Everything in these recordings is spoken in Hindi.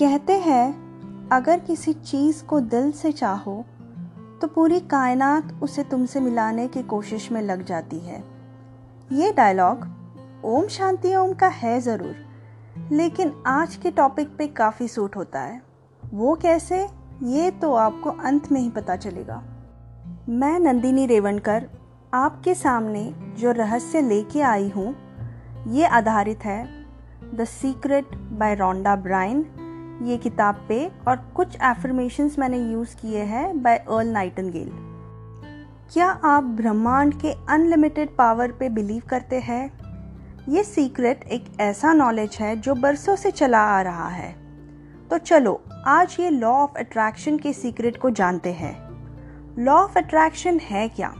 कहते हैं, अगर किसी चीज़ को दिल से चाहो तो पूरी कायनात उसे तुमसे मिलाने की कोशिश में लग जाती है। ये डायलॉग ओम शांति ओम का है ज़रूर, लेकिन आज के टॉपिक पे काफ़ी सूट होता है। वो कैसे, ये तो आपको अंत में ही पता चलेगा। मैं नंदिनी रेवनकर आपके सामने जो रहस्य लेके आई हूँ, ये आधारित है the secret by Rhonda Byrne ये किताब पे और कुछ एफर्मेशंस मैंने यूज़ किए हैं बाय अर्ल नाइटनगेल क्या आप ब्रह्मांड के अनलिमिटेड पावर पे बिलीव करते हैं? ये सीक्रेट एक ऐसा नॉलेज है जो बरसों से चला आ रहा है। तो चलो, आज ये लॉ ऑफ़ अट्रैक्शन के सीक्रेट को जानते हैं। लॉ ऑफ़ अट्रैक्शन है क्या?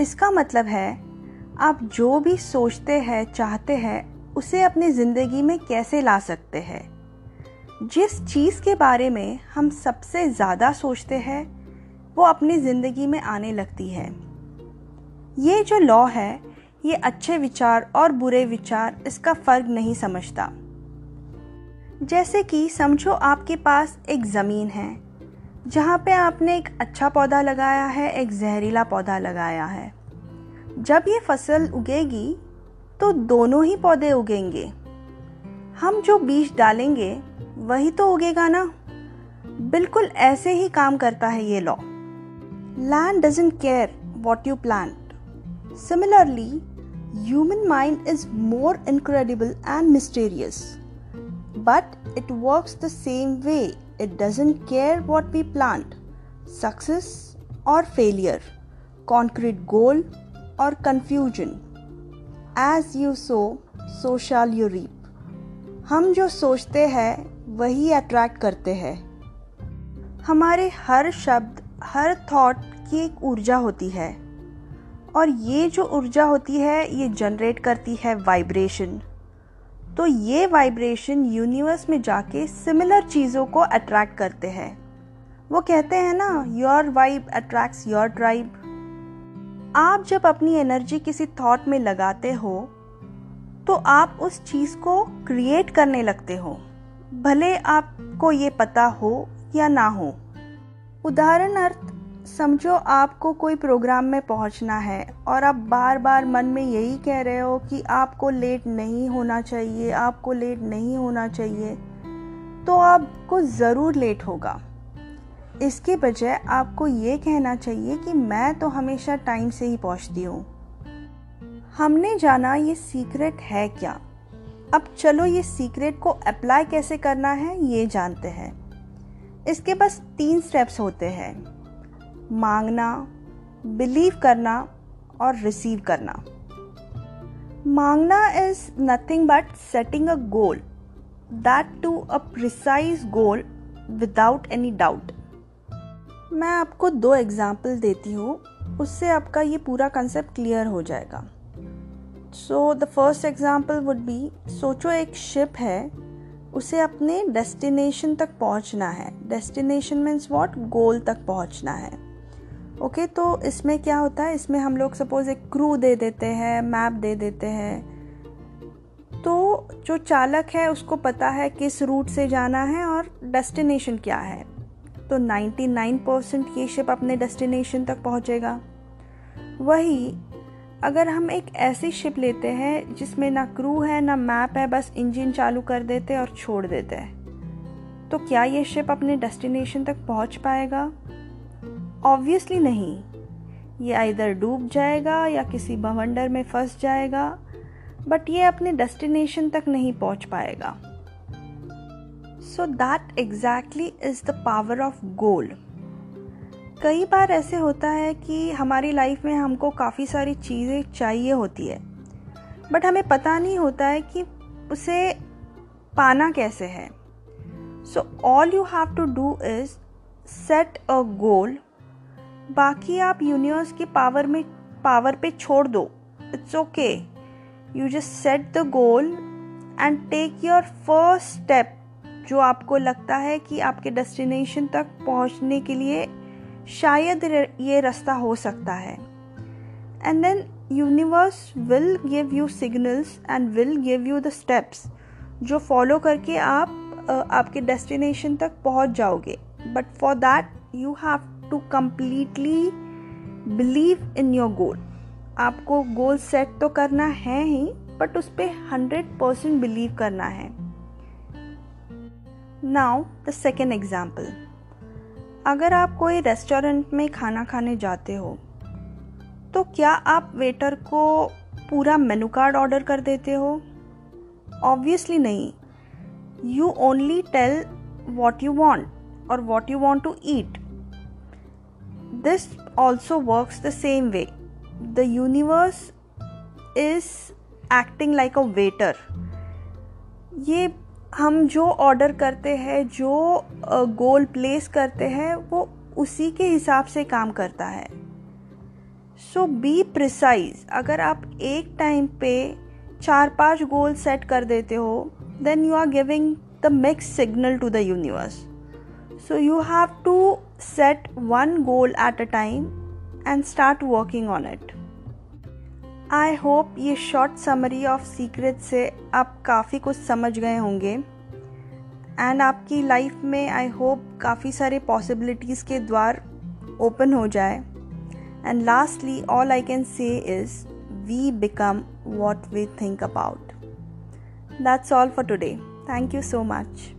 इसका मतलब है, आप जो भी सोचते हैं, चाहते हैं, उसे अपनी ज़िंदगी में कैसे ला सकते हैं? जिस चीज़ के बारे में हम सबसे ज़्यादा सोचते हैं, वो अपनी ज़िंदगी में आने लगती है। ये जो लॉ है, ये अच्छे विचार और बुरे विचार इसका फ़र्क नहीं समझता। जैसे कि समझो आपके पास एक ज़मीन है, जहाँ पे आपने एक अच्छा पौधा लगाया है, एक जहरीला पौधा लगाया है। जब ये फ़सल उगेगी तो दोनों ही पौधे उगेंगे। हम जो बीज डालेंगे वही तो उगेगा ना। बिल्कुल ऐसे ही काम करता है ये law land doesn't care what you plant similarly human mind is more incredible and mysterious but it works the same way it doesn't care what we plant. Success और failure concrete goal or confusion. As you sow, so shall you reap. हम जो सोचते हैं, वही अट्रैक्ट करते हैं। हमारे हर शब्द, हर थॉट की एक ऊर्जा होती है। और ये जो ऊर्जा होती है, ये जनरेट करती है वाइब्रेशन तो ये वाइब्रेशन यूनिवर्स में जाके सिमिलर चीज़ों को अट्रैक्ट करते हैं। वो कहते हैं ना your vibe attracts your tribe आप जब अपनी एनर्जी किसी थॉट में लगाते हो तो आप उस चीज़ को क्रिएट करने लगते हो। भले आपको ये पता हो या ना हो। उदाहरण अर्थ, समझो आपको कोई प्रोग्राम में पहुँचना है और आप बार बार मन में यही कह रहे हो कि आपको लेट नहीं होना चाहिए, आपको लेट नहीं होना चाहिए तो आपको ज़रूर लेट होगा। इसके बजाय आपको ये कहना चाहिए कि मैं तो हमेशा टाइम से ही पहुँचती हूँ। हमने जाना ये सीक्रेट है क्या? अब चलो ये सीक्रेट को अप्लाई कैसे करना है, ये जानते हैं। इसके बस तीन स्टेप्स होते हैं। मांगना बिलीव करना और रिसीव करना। मांगना is nothing but setting a goal that to a precise goal without any doubt मैं आपको दो एग्ज़ाम्पल देती हूँ, उससे आपका ये पूरा कंसेप्ट क्लियर हो जाएगा। So the first example would be सोचो एक शिप है उसे अपने डेस्टिनेशन तक पहुँचना है। डेस्टिनेशन मीन्स वॉट गोल तक पहुँचना है। ओके okay, तो इसमें क्या होता है? इसमें हम लोग सपोज़ एक क्रू दे देते हैं मैप दे देते हैं। तो जो चालक है उसको पता है किस रूट से जाना है और डेस्टिनेशन क्या है। तो 99 परसेंट ये शिप अपने डेस्टिनेशन तक पहुंचेगा। वही अगर हम एक ऐसी शिप लेते हैं जिसमें ना क्रू है, ना मैप है, बस इंजन चालू कर देते और छोड़ देते हैं तो क्या ये शिप अपने डेस्टिनेशन तक पहुँच पाएगा? ऑब्वियसली नहीं। ये इधर डूब जाएगा या किसी भवंडर में फंस जाएगा बट ये अपने डेस्टिनेशन तक नहीं पहुँच पाएगा। So that exactly is the power of goal कई बार ऐसे होता है कि हमारी लाइफ में हमको काफ़ी सारी चीज़ें चाहिए होती है। बट हमें पता नहीं होता है कि उसे पाना कैसे है। So all you have to do is set a goal बाकी आप यूनिवर्स की पावर में पावर पे छोड़ दो। It's okay you just set the goal and take your first step जो आपको लगता है कि आपके डेस्टिनेशन तक पहुँचने के लिए शायद ये रास्ता हो सकता है। And then universe will give you signals and will give you the steps जो फॉलो करके आप आपके डेस्टिनेशन तक पहुँच जाओगे। But for that you have to completely believe in your goal आपको गोल सेट तो करना है ही बट उस पर हंड्रेड परसेंट बिलीव करना है। नाउ द सेकेंड एग्ज़ाम्पल अगर आप कोई रेस्टोरेंट में खाना खाने जाते हो तो क्या आप वेटर को पूरा मेनू कार्ड ऑर्डर कर देते हो? ऑब्वियसली नहीं। You only tell what you want और what you want to eat this also works the same way the universe is acting like a waiter ये हम जो ऑर्डर करते हैं, जो गोल प्लेस करते हैं, वो उसी के हिसाब से काम करता है। सो बी प्रिसाइज अगर आप एक टाइम पे चार पाँच गोल सेट कर देते हो then you are giving the mix signal to the universe so you have to set one goal at a time and start working on it I hope ये शॉर्ट समरी ऑफ़ सीक्रेट से आप काफ़ी कुछ समझ गए होंगे। एंड आपकी लाइफ में आई होप काफ़ी सारे पॉसिबिलिटीज़ के द्वार ओपन हो जाए। And lastly all I can say is we become what we think about that's all for today thank you so much